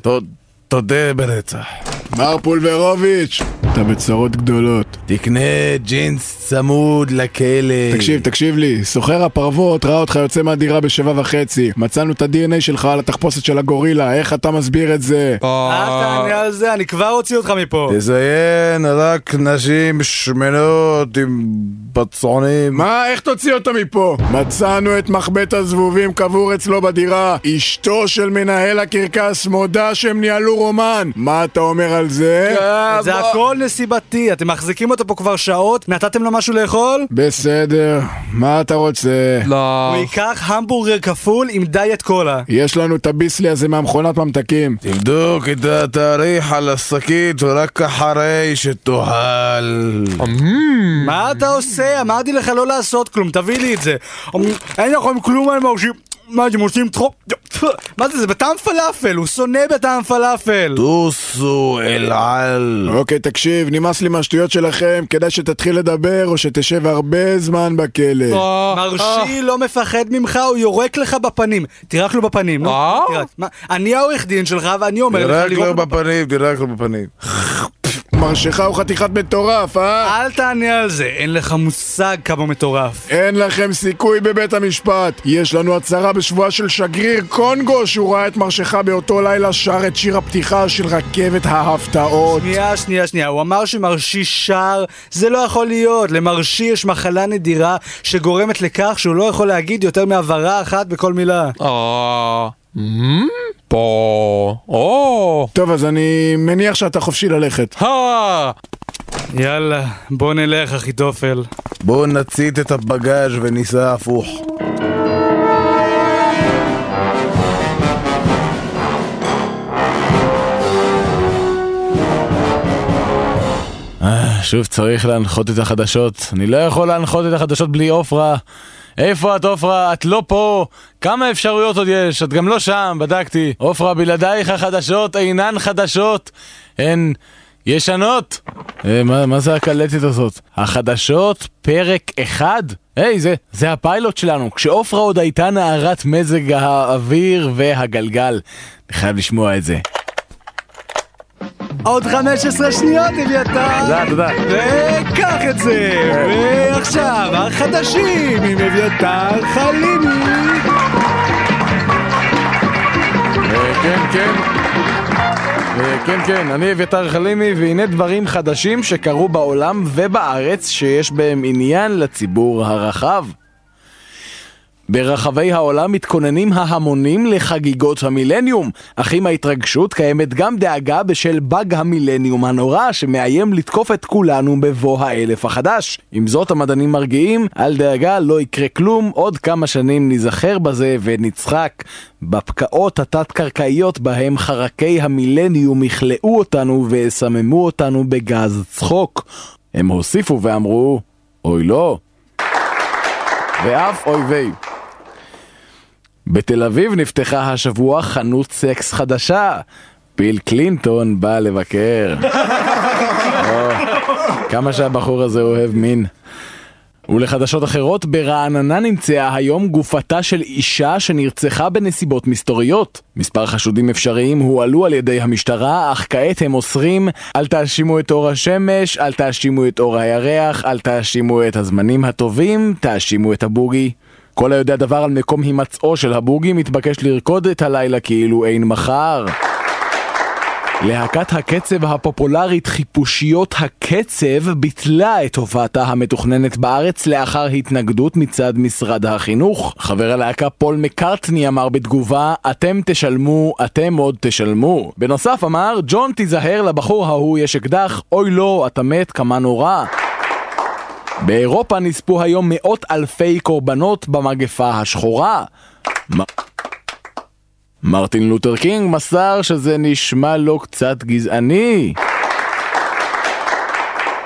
תודה ברצח. מר פולברוביץ', אתה בצרות גדולות. תקנה ג'ינס צמוד לכלא. תקשיב, תקשיב לי, סוחר הפרוות ראה אותך יוצא מהדירה בשבע וחצי. מצאנו את ה-DNA שלך על התחפושת של הגורילה, איך אתה מסביר את זה? אל תענה על זה, אני כבר אוציא אותך מפה. תזיין רק נשים שמנות עם בצעונים. מה, איך תוציא אותו מפה? מצאנו את מחבט הזבובים קבור אצלו בדירה. אשתו של מנהל הקרקס מודה שהם ניהלו רומן. מה אתה אומר על זה? זה הכל נסיבתי, אתם מחזיקים אותו פה כבר שעות, נתתם לו משהו לאכול? בסדר, מה אתה רוצה? לא. הוא ייקח המבורגר כפול עם דיאט קולה. יש לנו את הביסלי הזה מהמכונת ממתקים. תבדוק את התאריך על השקית רק אחרי שתאכל. מה אתה עושה? אמרתי לך לא לעשות כלום, תביא לי את זה. אין לכם כלום על מרשים. מה אתם עושים צחוק? מה זה, זה בטעם פלאפל, הוא שונא בטעם פלאפל. טוסו אל על. אוקיי, תקשיב, נמאס לי מהשטויות שלכם, כדאי שתתחיל לדבר או שתשב הרבה זמן בכלא. מרשי לא מפחד ממך, הוא יורק לך בפנים. תירק לו בפנים, נו. אה? אני העורך דין שלך ואני אומר לך תירק לו בפנים, תירק לו בפנים. מרשך הוא חתיכת מטורף, אה? אל תענה על זה, אין לך מושג כמה מטורף. אין לכם סיכוי בבית המשפט. יש לנו הצהרה בשבועה של שגריר קונגו שהוא ראה את מרשך באותו לילה שר את שיר הפתיחה של רכבת ההפתעות. שנייה, שנייה, שנייה, הוא אמר שמרשי שר, זה לא יכול להיות. למרשי יש מחלה נדירה שגורמת לכך שהוא לא יכול להגיד יותר מהברה אחת בכל מילה. אה... אמ? פה... או... טוב, אז אני מניח שאתה חופשי ללכת. יאללה, בוא נלך, אחיתופל. בואו נצית את הבגאז' וניסע הפוך. אה, שוב צריך להנחות את החדשות. אני לא יכול להנחות את החדשות בלי עופרה. איפה את עופרה? את לא פה. כמה אפשרויות עוד יש? את גם לא שם, בדקתי. עופרה, בלעדייך החדשות אינן חדשות. הן ישנות. אה, מה, מה זה הקלטת הזאת? החדשות, פרק אחד? היי, זה, זה הפיילוט שלנו, כשעופרה עוד הייתה נערת מזג האוויר והגלגל. אני חייב לשמוע את זה. עוד 15 שניות, אביתר! תודה, תודה. וקח את זה! ועכשיו, החדשים עם אביתר חלימי! כן, כן. כן, כן, אני אביתר חלימי, והנה דברים חדשים שקרו בעולם ובארץ שיש בהם עניין לציבור הרחב. ברחבי העולם מתכוננים ההמונים לחגיגות המילניום, אך עם ההתרגשות קיימת גם דאגה בשל באג המילניום הנורא שמאיים לתקוף את כולנו בבוא האלף החדש. עם זאת המדענים מרגיעים, אל דאגה לא יקרה כלום, עוד כמה שנים ניזכר בזה ונצחק בפקעות התת-קרקעיות בהם חרקי המילניום יכלאו אותנו ויסממו אותנו בגז צחוק. הם הוסיפו ואמרו, אוי לא. ואף אוי ויי. בתל אביב נפתחה השבוע חנות סקס חדשה. ביל קלינטון בא לבקר. או, כמה שהבחור הזה אוהב מין. ולחדשות אחרות, ברעננה נמצאה היום גופתה של אישה שנרצחה בנסיבות מסתוריות. מספר חשודים אפשריים הועלו על ידי המשטרה, אך כעת הם אוסרים אל תאשימו את אור השמש, אל תאשימו את אור הירח, אל תאשימו את הזמנים הטובים, תאשימו את הבוגי. כל היודע דבר על מקום הימצאו של הבוגי מתבקש לרקוד את הלילה כאילו אין מחר. להקת הקצב הפופולרית חיפושיות הקצב ביטלה את הופעתה המתוכננת בארץ לאחר התנגדות מצד משרד החינוך. חבר הלהקה פול מקארטני אמר בתגובה, אתם תשלמו, אתם עוד תשלמו. בנוסף אמר, ג'ון תיזהר לבחור ההוא יש אקדח, אוי לא, אתה מת, כמה נורא. באירופה נספו היום מאות אלפי קורבנות במגפה השחורה. מ... מרטין לותר קינג מסר שזה נשמע לו קצת גזעני.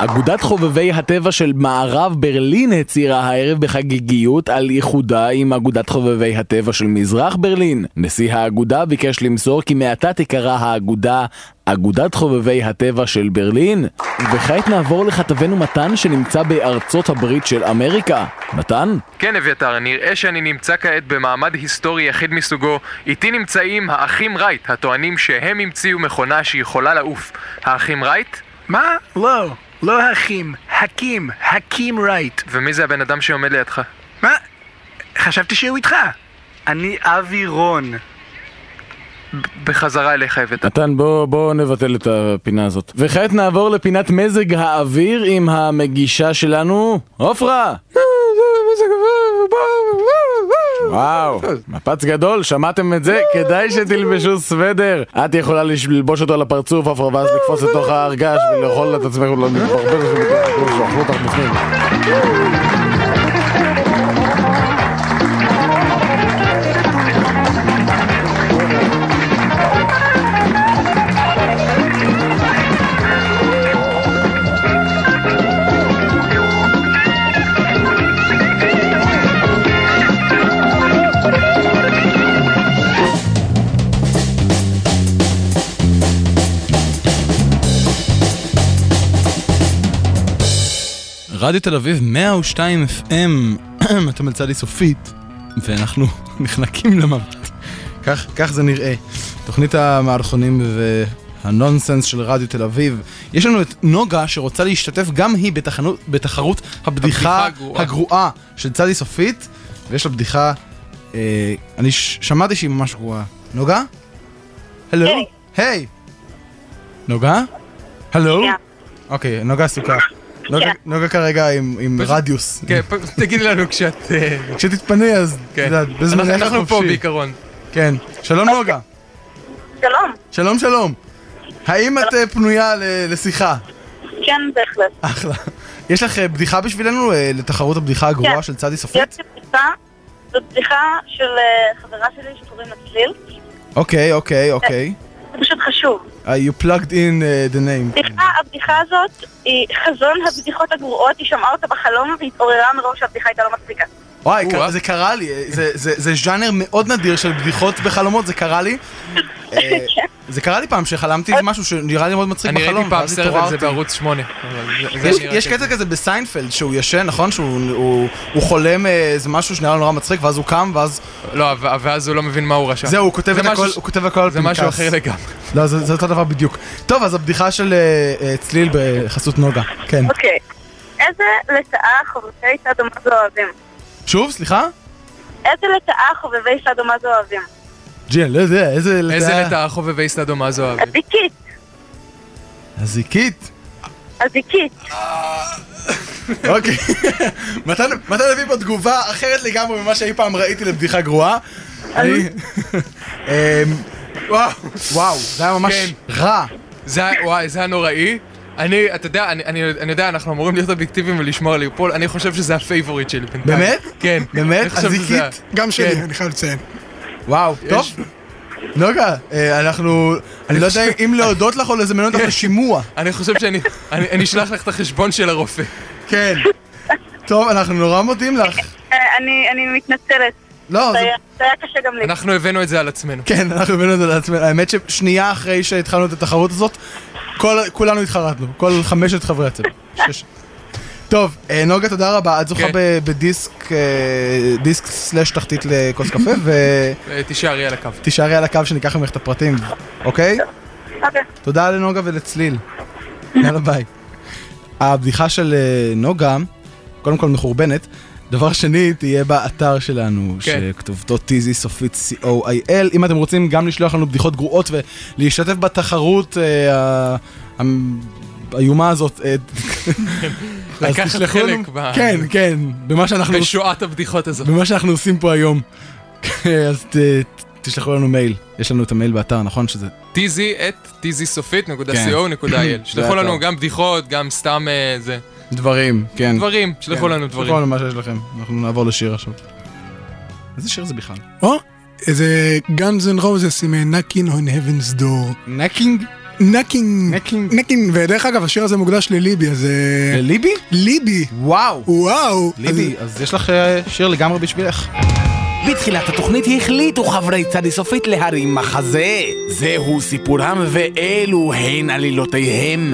אגודת חובבי הטבע של מערב ברלין הצהירה הערב בחגיגיות על איחודה עם אגודת חובבי הטבע של מזרח ברלין. נשיא האגודה ביקש למסור כי מעתה תיקרא האגודה אגודת חובבי הטבע של ברלין. וכעת נעבור לכתבנו מתן שנמצא בארצות הברית של אמריקה. מתן? כן, אביתר, נראה שאני נמצא כעת במעמד היסטורי יחיד מסוגו. איתי נמצאים האחים רייט, הטוענים שהם המציאו מכונה שיכולה לעוף. האחים רייט? מה? לא, לא האחים, הקים, הקים רייט. ומי זה הבן אדם שעומד לידך? מה? חשבתי שהוא איתך. אני אבי רון. בחזרה אליך, אביתר. מתן, בוא, בוא נבטל את הפינה הזאת. וכעת נעבור לפינת מזג האוויר עם המגישה שלנו, עופרה! וואו, מפץ גדול, שמעתם את זה? כדאי שתלבשו סוודר. את יכולה ללבוש אותו על הפרצוף, ואז לקפוץ לתוך הארגש ולאכול את עצמך ולהתברבר שאוכלו אותך בפנים. רדיו תל אביב 102 FM, אתם על צדי סופית, ואנחנו נחנקים למוות. כך, כך זה נראה. תוכנית המערכונים והנונסנס של רדיו תל אביב. יש לנו את נוגה שרוצה להשתתף גם היא בתחנות, בתחרות הבדיחה הבדיחה הגרועה. הגרועה של צדי סופית, ויש לה בדיחה, אה, אני ש- שמעתי שהיא ממש גרועה. נוגה? הלו? היי! נוגה? הלו? אוקיי, נוגה עסוקה. נוגה- נוגה כרגע עם רדיוס. כן, תגידי לנו כשאת... אה, כשתתפני אז, את כן. יודעת, בזמנך אנחנו- אנחנו פה. בעיקרון. כן. שלום נוגה. שלום. שלום שלום. האם את אה, פנויה ל- לשיחה? כן, בהחלט. אחלה. יש לך אה, בדיחה בשבילנו לתחרות הבדיחה הגרועה כן. של צדי סופית? יש לי בדיחה, זאת בדיחה של חברה שלי שקוראים לה צליל. אוקיי, אוקיי, אוקיי. זה פשוט חשוב. Uh, you plugged in uh, the name. הבדיחה, הבדיחה הזאת היא חזון הבדיחות הגרועות, היא שמעה אותה בחלום והתעוררה מרוב שהבדיחה הייתה לא מצחיקה. וואי, קרה- זה קרה לי, אה, זה- זה זה ז'אנר מאוד נדיר של בדיחות בחלומות, זה קרה לי. אה, זה קרה לי פעם שחלמתי איזה משהו שנראה לי מאוד מצחיק אני בחלום. ראיתי פעם סרט על זה. בערוץ 8. אבל זה- זה יש. קטע כזה בסיינפלד שהוא ישן, נכון? שהוא הוא, הוא חולם אה, איזה משהו שנראה לו נורא מצחיק ואז הוא קם ואז... לא, ואז הוא לא מבין מה הוא רשם. זהו, הוא כותב זה את הכל, משהו ש- הוא כותב הכל על זה פנקס. משהו אחר לגמרי. לא, זה, זה אותו דבר בדיוק. טוב, אז הבדיחה של אה, אה, צליל בחסות נוגה. כן. אוקיי. איזה לטאה חובבי סאדו-מאזו אוהבים? שוב, סליחה? איזה לטאה חובבי סאדו-מאזו אוהבים? ג'י, אני לא יודע, איזה לטאה... איזה לטאה חובבי סאדו-מאזו אוהבים? הזיקית. הזיקית? הזיקית. אוקיי. מתן מתן הביא פה תגובה אחרת לגמרי ממה שאי פעם ראיתי לבדיחה גרועה. אני... אמ, וואו, וואו, זה היה ממש רע. זה היה, וואי, זה היה נוראי. אני, אתה יודע, אני, אני, אני יודע, אנחנו אמורים להיות אובייקטיביים ולשמור על ליפול, אני חושב שזה ה favorite שלי בינתיים. באמת? כן. באמת? אני חושב אז שזה- זיקית? גם שלי, כן. אני חייב לציין. וואו, טוב. נוגה, אה, אנחנו... אני לא יודע אם להודות לך או לזמן אותך לשימוע. אני חושב שאני אני, אני אשלח לך את החשבון של הרופא. כן. טוב, אנחנו נורא מודים לך. אה, אני אני מתנצלת. לא, זה זה... היה- קשה גם לי. אנחנו הבאנו את זה על עצמנו. כן, אנחנו הבאנו את זה לעצמנו. האמת ששנייה אחרי שהתחלנו את התחרות הזאת, כל- כולנו התחרטנו. כל חמשת חברי הצוות. שש. טוב, אה, נוגה, תודה רבה. את זוכה כן. ב- בדיסק, אה, דיסק סלאש תחתית לכוס קפה, אה, תישארי על הקו. ותישארי על הקו שניקח ממך את הפרטים, אוקיי? אוקיי. תודה לנוגה ולצליל. יאללה ביי. הבדיחה של נוגה, קודם כל מחורבנת. דבר שני, תהיה באתר שלנו, כן. שכתובתו טיזי סופית co.il. אם אתם רוצים גם לשלוח לנו בדיחות גרועות ולהשתתף בתחרות אה, האיומה הזאת, אה, אז לקחת חלק לנו- ב- כן, כן, במה שאנחנו בשואת הבדיחות הזאת. במה שאנחנו עושים פה היום. אז ת- תשלחו לנו מייל, יש לנו את המייל באתר, נכון? שזה נקודה כן. שלחו לנו. גם בדיחות, גם סתם אה, זה. דברים, כן. דברים, שלחו כן, לנו שלחו דברים. לנו מה שיש לכם, אנחנו נעבור לשיר עכשיו. איזה שיר זה בכלל? או, איזה Guns N' Roses עם אה, Knocking on Heaven's Door. Knocking? Knocking. Knocking. Knocking. ודרך אגב, השיר הזה מוקדש לליבי, אז... אה, לליבי? ליבי. וואו. וואו. ליבי, אז יש לך אה, שיר לגמרי בשבילך. בתחילת התוכנית החליטו חברי צדי סופית להרים מחזה. זהו סיפורם ואלו הן עלילותיהם.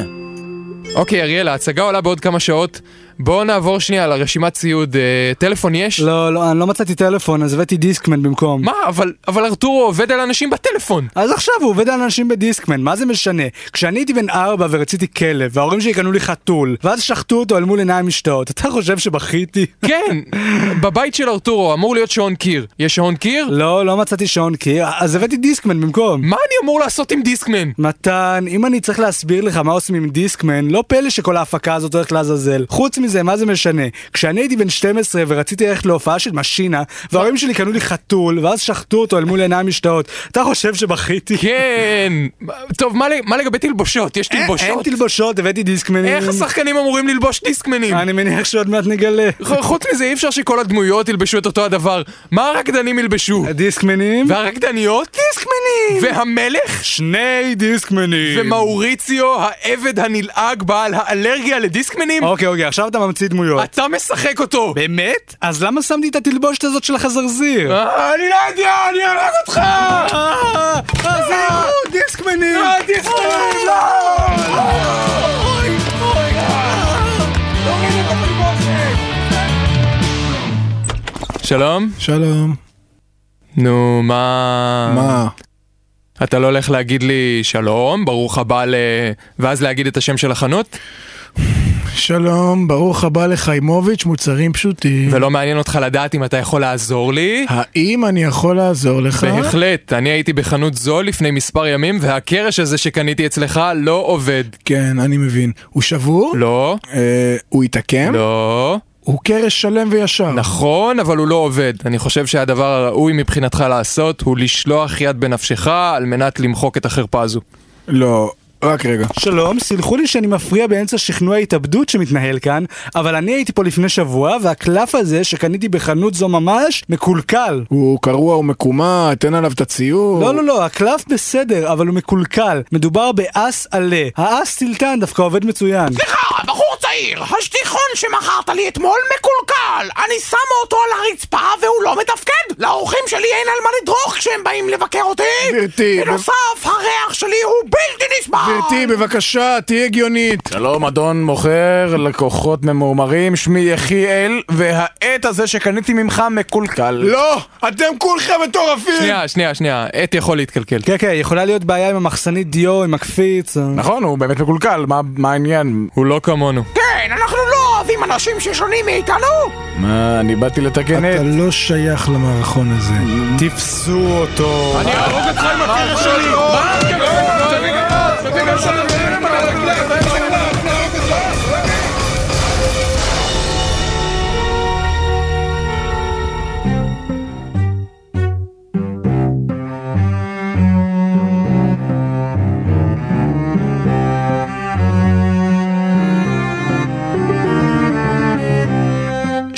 אוקיי, אריאל, ההצגה עולה בעוד כמה שעות. בואו נעבור שנייה לרשימת ציוד. אה, טלפון יש? לא, לא, אני לא מצאתי טלפון, אז הבאתי דיסקמן במקום. מה? אבל, אבל ארתורו עובד על אנשים בטלפון. אז עכשיו הוא עובד על אנשים בדיסקמן, מה זה משנה? כשאני הייתי בן ארבע ורציתי כלב, וההורים שלי קנו לי חתול, ואז שחטו אותו אל מול עיניים משתאות, אתה חושב שבכיתי? כן, בבית של ארתורו אמור להיות שעון קיר. יש שעון קיר? לא, לא מצאתי שעון קיר, אז הבאתי דיסקמן במקום. מה אני אמור לעשות עם דיסקמן? מתן, אם אני צריך להסביר לך מה עושים עם דיסקמן, לא פלא שכל ההפקה הזאת הולכת לעזאזל. חוץ מזה, מה זה משנה? כשאני הייתי בן 12 ורציתי ללכת להופעה של משינה, וההורים שלי קנו לי חתול, ואז שחטו אותו אל מול עיניים משתאות, אתה חושב שבכיתי? כן. טוב, מה, לגבי תלבושות? יש אין- אין תלבושות? תלבושות, הבאתי דיסקמנים. איך השחקנים אמורים ללבוש דיסקמנים? אני מניח שעוד מעט נגלה. חוץ מזה, אי אפשר שכל הדמויות ילבשו את אותו הדבר. מה הרקדנים ילבשו? דיסקמנים? והרקדניות? דיסקמנים! והמלך? שני דיסקמנים! ומאוריציו, העבד הנלעג בעל האלרגיה לדיסקמנים? אוקיי, אוקיי, עכשיו אתה ממציא דמויות. אתה משחק אותו! באמת? אז למה שמתי את התלבושת הזאת של החזרזיר? אה, אני לא יודע, אני ארג אותך! דיסקמנים! דיסקמנים, לא! שלום? שלום. נו, מה... מה? אתה לא הולך להגיד לי שלום, ברוך הבא ל... ואז להגיד את השם של החנות? שלום, ברוך הבא לחיימוביץ', מוצרים פשוטים. ולא מעניין אותך לדעת אם אתה יכול לעזור לי? האם אני יכול לעזור לך? בהחלט, אני הייתי בחנות זו לפני מספר ימים והקרש הזה שקניתי אצלך לא עובד. כן, אני מבין. הוא שבור? לא, אה, הוא התעקם? לא. הוא קרש שלם וישר. נכון, אבל הוא לא עובד. אני חושב שהדבר הראוי מבחינתך לעשות הוא לשלוח יד בנפשך על מנת למחוק את החרפה הזו. לא, רק רגע. שלום, סלחו לי שאני מפריע באמצע שכנוע ההתאבדות שמתנהל כאן, אבל אני הייתי פה לפני שבוע, והקלף הזה שקניתי בחנות זו ממש מקולקל. הוא קרוע ומקומע, תן עליו את הציור. לא, לא, לא, הקלף בסדר, אבל הוא מקולקל. מדובר באס עלה. האס טילטן דווקא עובד מצוין. סליחה, בחור צעיר, השטיחון שמכרת לי אתמול מקולקל. אני שמה אותו על הרצפה והוא לא מתפקד. לאורחים שלי אין על מה לדרוך כשהם באים לבקר אותי. גברתי, בנוסף, הריח שלי הוא בלתי נסבל. גברתי, בבקשה, תהיה הגיונית. שלום, אדון מוכר, לקוחות ממורמרים, שמי יחיאל, והעט הזה שקניתי ממך מקולקל. לא! אתם כולכם מטורפים! שנייה, שנייה, שנייה, עט יכול להתקלקל. כן, כן, יכולה להיות בעיה עם המחסנית דיו, עם הקפיץ. נכון, הוא באמת מקולקל, מה- מה העניין? הוא לא כמונו. כן, אנחנו לא אוהבים אנשים ששונים מאיתנו. מה, אני באתי לתקן אתה את... לא שייך למערכון הזה. תפסו אותו. אני אהרוג אותך עם הקרש שלי! Fuerza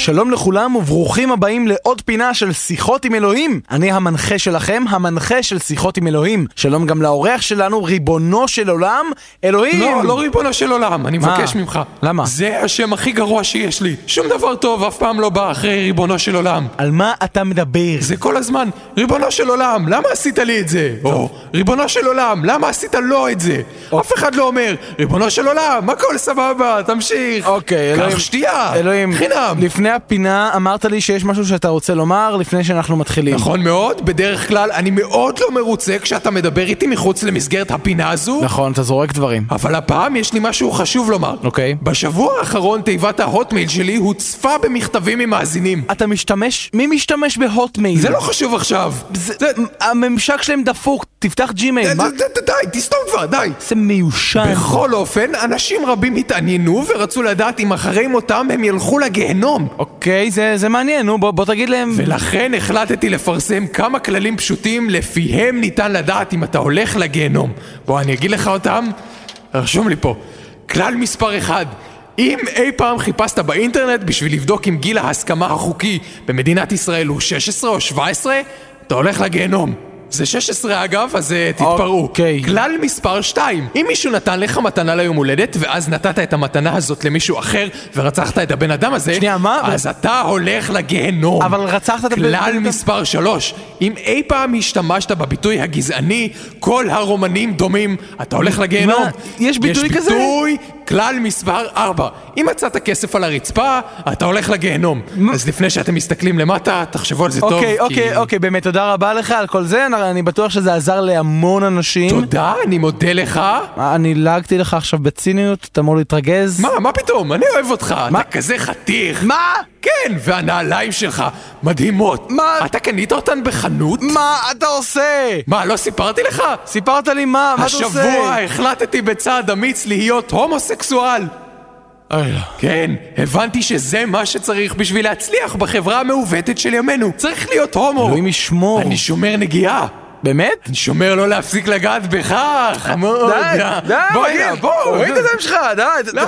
שלום לכולם וברוכים הבאים לעוד פינה של שיחות עם אלוהים. אני המנחה שלכם, המנחה של שיחות עם אלוהים. שלום גם לאורח שלנו, ריבונו של עולם, אלוהים! לא, לא ריבונו של עולם, אני מה? מבקש ממך. למה? זה השם הכי גרוע שיש לי. שום דבר טוב אף פעם לא בא אחרי ריבונו של עולם. על מה אתה מדבר? זה כל הזמן, ריבונו של עולם, למה עשית לי את זה? או, ריבונו של עולם, למה עשית לו את זה? אף אחד לא אומר, ריבונו של עולם, הכל סבבה, תמשיך. אוקיי, אלוהים. קח שתייה, אלוהים, חינם. לפני הפינה אמרת לי שיש משהו שאתה רוצה לומר לפני שאנחנו מתחילים. נכון מאוד, בדרך כלל אני מאוד לא מרוצה כשאתה מדבר איתי מחוץ למסגרת הפינה הזו. נכון, אתה זורק דברים. אבל הפעם יש לי משהו חשוב לומר. אוקיי. בשבוע האחרון תיבת ההוטמייל שלי הוצפה במכתבים ממאזינים. אתה משתמש? מי משתמש בהוטמייל? זה לא חשוב עכשיו. זה, הממשק שלהם דפוק, תפתח ג'ימייל. מה? די, תסתום כבר, די. זה מיושן. בכל אופן, אנשים רבים התעניינו ורצו לדעת אם אחרי מותם הם ילכו לגיהנום. אוקיי, זה, זה מעניין, נו, בוא, בוא תגיד להם... ולכן החלטתי לפרסם כמה כללים פשוטים לפיהם ניתן לדעת אם אתה הולך לגיהנום. בוא, אני אגיד לך אותם. רשום לי פה. כלל מספר אחד. אם אי פעם חיפשת באינטרנט בשביל לבדוק אם גיל ההסכמה החוקי במדינת ישראל הוא 16 או 17, אתה הולך לגיהנום. זה 16 אגב, אז אה, תתפרעו. אוקיי. כלל מספר 2 אם מישהו נתן לך מתנה ליום הולדת ואז נתת את המתנה הזאת למישהו אחר ורצחת את הבן אדם הזה שנייה, מה? אז אתה הולך לגיהנום אבל רצחת את הבן כלל אדם- מספר 3 אם אי פעם השתמשת בביטוי הגזעני כל הרומנים דומים אתה הולך לגיהנום מה? יש ביטוי כזה? יש ביטוי כלל מספר 4 אם מצאת כסף על הרצפה אתה הולך לגיהנום אז לפני שאתם מסתכלים למטה תחשבו על זה טוב אוקיי, כי- אוקיי, אוקיי, באמת, תודה רבה לך על כל זה, אני בטוח שזה עזר להמון אנשים. תודה אני מודה לך אני לעגתי לך עכשיו בציניות, אתה אמור להתרגז. מה, מה פתאום? אני אוהב אותך, אתה כזה חתיך. מה? כן, והנעליים שלך מדהימות. מה? אתה קנית אותן בחנות? מה אתה עושה? מה, לא סיפרתי לך? סיפרת לי מה? מה אתה עושה? השבוע החלטתי בצעד אמיץ להיות הומוסקסואל. לא. כן, הבנתי שזה מה שצריך בשביל להצליח בחברה המעוותת של ימינו. צריך להיות הומו. אלוהים ישמור. אני שומר נגיעה. באמת? אני שומר לא להפסיק לגעת בך, חמוד. די, די, בוא. הנה, בוא. הוריד את הידיים שלך, די. למה?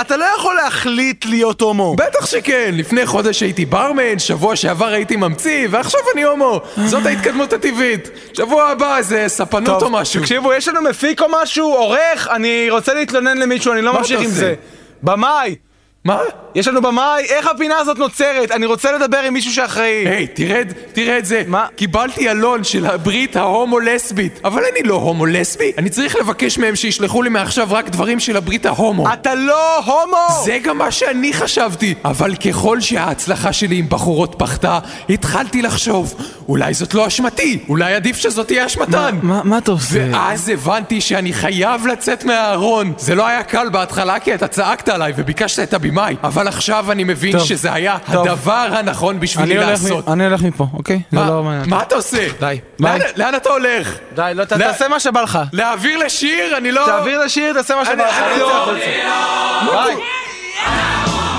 אתה- לא יכול להחליט להיות הומו. בטח שכן, לפני חודש הייתי ברמן, שבוע שעבר הייתי ממציא, ועכשיו אני הומו. זאת ההתקדמות הטבעית. שבוע הבא זה ספנות או משהו. תקשיבו, יש לנו מפיק או משהו, עורך, אני רוצה להתלונן למישהו, אני לא ממשיך עם? זה. במאי! מה? יש לנו במאי, איך הפינה הזאת נוצרת? אני רוצה לדבר עם מישהו שאחראי. היי, תרד, תראה את זה. מה? קיבלתי אלון של הברית ההומו-לסבית. אבל אני לא הומו-לסבי. אני צריך לבקש מהם שישלחו לי מעכשיו רק דברים של הברית ההומו. אתה לא הומו! זה גם מה שאני חשבתי. אבל ככל שההצלחה שלי עם בחורות פחתה, התחלתי לחשוב, אולי זאת לא אשמתי, אולי עדיף שזאת תהיה אשמתן. מה מה אתה עושה? ואז הבנתי שאני חייב לצאת מהארון. זה לא היה קל בהתחלה כי אתה צעקת עליי וביקשת את הבמאי, אבל עכשיו אני מבין טוב, שזה היה טוב. הדבר הנכון בשבילי אני לעשות. מ- אני הולך מפה, אוקיי? מה- לא מעניין. מה אתה עושה? די, לאן-. לאן אתה הולך? די, לא, ת- לא- תעשה מה שבא לך. להעביר לשיר? אני לא... תעביר לשיר, תעשה מה שבא לך. אני לא-. ביי.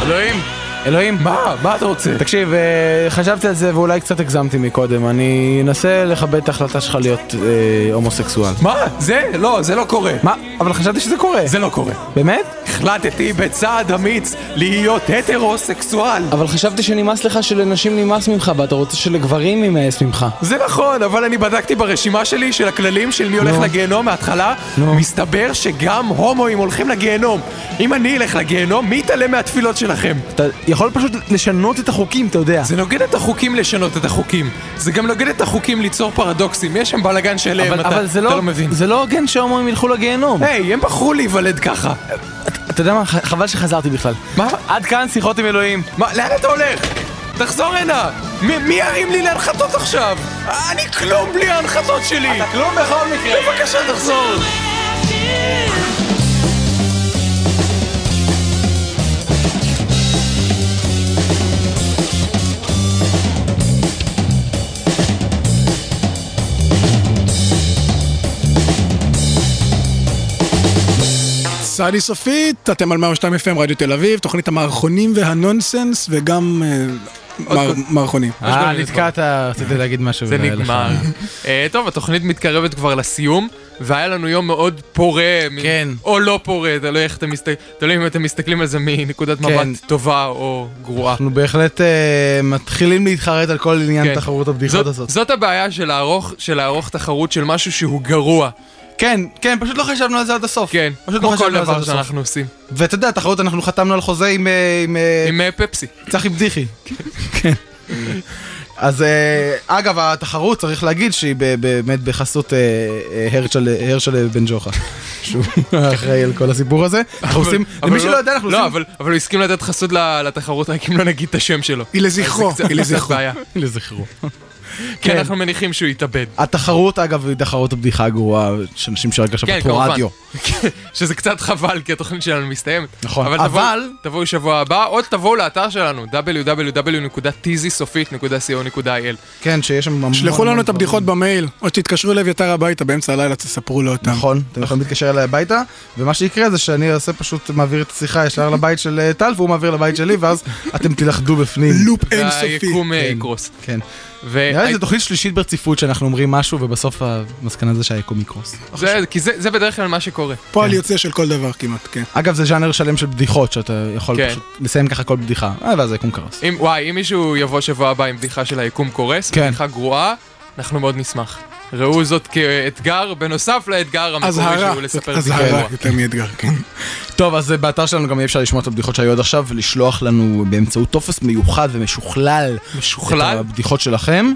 אלוהים, אלוהים. מה? מה אתה רוצה? תקשיב, אה, חשבתי על זה ואולי קצת הגזמתי מקודם. אני אנסה לכבד את ההחלטה שלך להיות אה, הומוסקסואל. מה? זה? לא, זה לא קורה. מה? אבל חשבתי שזה קורה. זה לא קורה. באמת? החלטתי בצעד אמיץ להיות הטרוסקסואל. אבל חשבתי שנמאס לך שלנשים נמאס ממך ואתה רוצה שלגברים יימאס ממך. זה נכון, אבל אני בדקתי ברשימה שלי של הכללים של מי הולך נו. לגיהנום מההתחלה, נו. מסתבר שגם הומואים הולכים לגיהנום. אם אני אלך לגיהנום, מי יתעלם מהתפילות שלכם? אתה יכול פשוט לשנות את החוקים, אתה יודע. זה נוגד את החוקים לשנות את החוקים. זה גם נוגד את החוקים ליצור פרדוקסים. יש שם בלאגן שלם, אבל, אתה, אבל זה אתה לא, לא מבין. זה לא הוגן שהומואים ילכו לגיהנום. היי, הם בחרו להיוולד ככה. אתה יודע מה? חבל שחזרתי בכלל. מה? עד כאן שיחות עם אלוהים. מה, לאן אתה הולך? תחזור הנה! מי, מי ירים לי להנחתות עכשיו? אני כלום בלי ההנחתות שלי! אתה כלום בכל מקרה. בבקשה תחזור! סעדי סופית, אתם על 102 FM רדיו תל אביב, תוכנית המערכונים והנונסנס, וגם אה, מערכונים. אה, נתקעת, רציתי להגיד משהו. זה לך. נגמר. אה, טוב, התוכנית מתקרבת כבר לסיום, והיה לנו יום מאוד פורה. כן. או לא פורה, תלוי איך אתם מסתכלים, תלוי אם אתם מסתכלים על זה מנקודת כן. מבט טובה או גרועה. אנחנו בהחלט אה, מתחילים להתחרט על כל עניין כן. תחרות הבדיחות זאת- הזאת. זאת הבעיה של לערוך תחרות של משהו שהוא גרוע. כן, כן, פשוט לא חשבנו על זה עד הסוף. כן, פשוט כמו לא כל דבר. שאנחנו עושים. ואתה יודע, תחרות, אנחנו חתמנו על חוזה עם... אה, עם, אה, עם אה, פפסי. צחי בדיחי. כן. אז אגב, התחרות, צריך להגיד שהיא באמת בחסות הרצ'ל בן ג'וחה. שהוא אחראי על כל הסיפור הזה. אנחנו עושים, למי לא- שלא יודע, אנחנו לא, עושים... אבל- אבל הוא הסכים לתת חסות לתחרות רק אם לא נגיד את השם שלו. היא לזכרו, היא לזכרו. לזכרו. כי אנחנו מניחים שהוא יתאבד. התחרות, אגב, היא תחרות הבדיחה הגרועה של אנשים שרק עכשיו כן, פתחו. רדיו. שזה קצת חבל, כי התוכנית שלנו מסתיימת. נכון, אבל... תבואו- אבל- תבואו שבוע הבא, או תבואו לאתר שלנו, www.tzsופית.co.il. כן, שיש שם המון... שלחו לנו את הבדיחות במייל, או שתתקשרו לאביתר הביתה באמצע הלילה, תספרו לו אותם. נכון, אתם יכולים להתקשר אליי הביתה, ומה שיקרה זה שאני אעשה פשוט מעביר את השיחה ישר לבית של אה, טל, והוא מעביר לבית שלי, ואז אתם תילכדו בפנים. לופ אינסופי. והיקום אה, כן. יקרוס. כן. ו- נראה לי זו תוכנית שלישית ברציפות שאנחנו אומרים משהו, ובסוף המסקנה זה שהיקום יקרוס. זה- כי זה זה בדרך כלל מה שקורה. פועל יוצא של כל דבר כמעט, כן. אגב, זה ז'אנר שלם של בדיחות, שאתה יכול כן. פשוט לסיים ככה כל בדיחה, אה, ואז היקום קרס. אם, וואי, אם מישהו יבוא שבוע הבא עם בדיחה של היקום קורס, כן. בדיחה גרועה, אנחנו מאוד נשמח. ראו זאת כאתגר, בנוסף לאתגר המקורי שהוא לספר זאת בדיחה אזהרה. יותר מאתגר, כן. טוב, אז אה, באתר שלנו גם יהיה אפשר לשמוע את הבדיחות שהיו עד עכשיו, ולשלוח לנו באמצעות טופס מיוחד ומשוכלל משוכלל? את הבדיחות שלכם.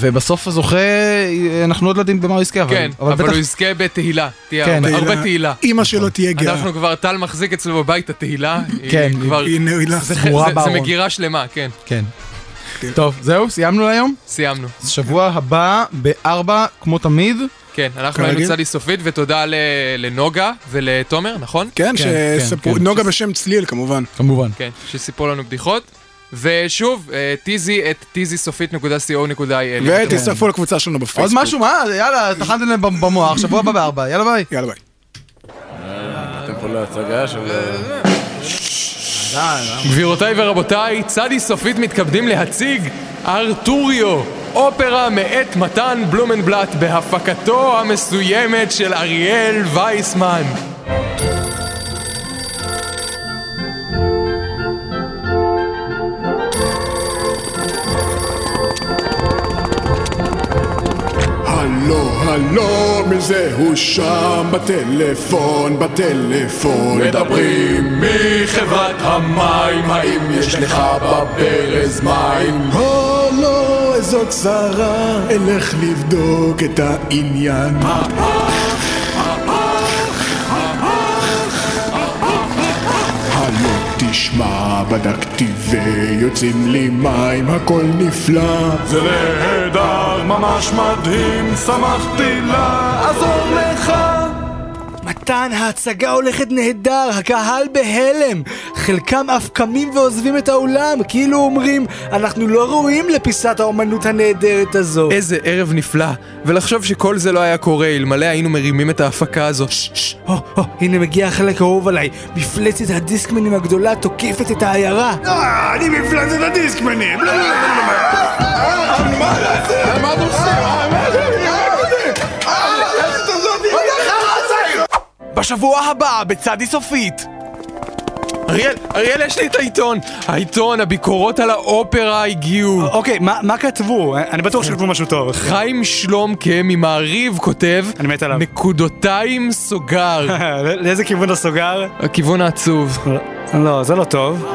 ובסוף הזוכה, אה, אנחנו עוד לא יודעים במה הוא יזכה, אבל כן, אבל אבל בטח הוא יזכה בתהילה. תהיה כן, הרבה- הרבה תהילה. אימא שלו תהיה גאה. אנחנו כבר, טל מחזיק אצלו בבית את התהילה. היא כן, כבר... היא נעילה. זה- זה- זה. מגירה שלמה, כן. כן. טוב, זהו, סיימנו להיום? סיימנו. אז שבוע הבא בארבע, כמו תמיד. כן, אנחנו. היינו צדי סופית, ותודה ל- לנוגה ולתומר, נכון? כן, כן, שספרו, כן. נוגה בשם צליל כמובן. כמובן. כן, שסיפרו לנו בדיחות. ושוב, אה, טיזי את טיזיסופית.co.il. ותצטרפו לקבוצה שלנו בפייסבוק. עוד משהו, מה? יאללה, טחנתם להם במוח, שבוע הבא בארבע, יאללה ביי. יאללה ביי. אתם פה להצגה של... גבירותיי ורבותיי, צדי סופית מתכבדים להציג ארטוריו, אופרה מאת מתן בלומנבלט בהפקתו המסוימת של אריאל וייסמן. הלו, הלו, מי זה הוא שם בטלפון, בטלפון. מדברים מחברת המים, האם יש לך בברז מים? הלו, איזו צרה, אלך לבדוק את העניין. תשמע, בדקתי ויוצאים לי מים, הכל נפלא. זה ממש מדהים, שמחתי לעזור לך מתן, ההצגה הולכת נהדר, הקהל בהלם. חלקם אף קמים ועוזבים את האולם, כאילו אומרים, אנחנו לא ראויים לפיסת האומנות הנהדרת הזו. איזה ערב נפלא, ולחשוב שכל זה לא היה קורה אלמלא היינו מרימים את ההפקה הזו. או, או, הנה מגיע החלק האהוב עליי. מפלצת הדיסקמנים הגדולה תוקפת את העיירה. אה, אני מפלצת הדיסקמנים בשבוע הבא, בצדי סופית. אריאל, אריאל, יש לי את העיתון. העיתון, הביקורות על האופרה הגיעו. אוקיי, מה מה כתבו? אני בטוח שכתבו משהו טוב. חיים שלומקה ממעריב כותב, אני מת עליו. נקודותיים סוגר. לאיזה כיוון הסוגר? הכיוון העצוב. לא, זה לא טוב.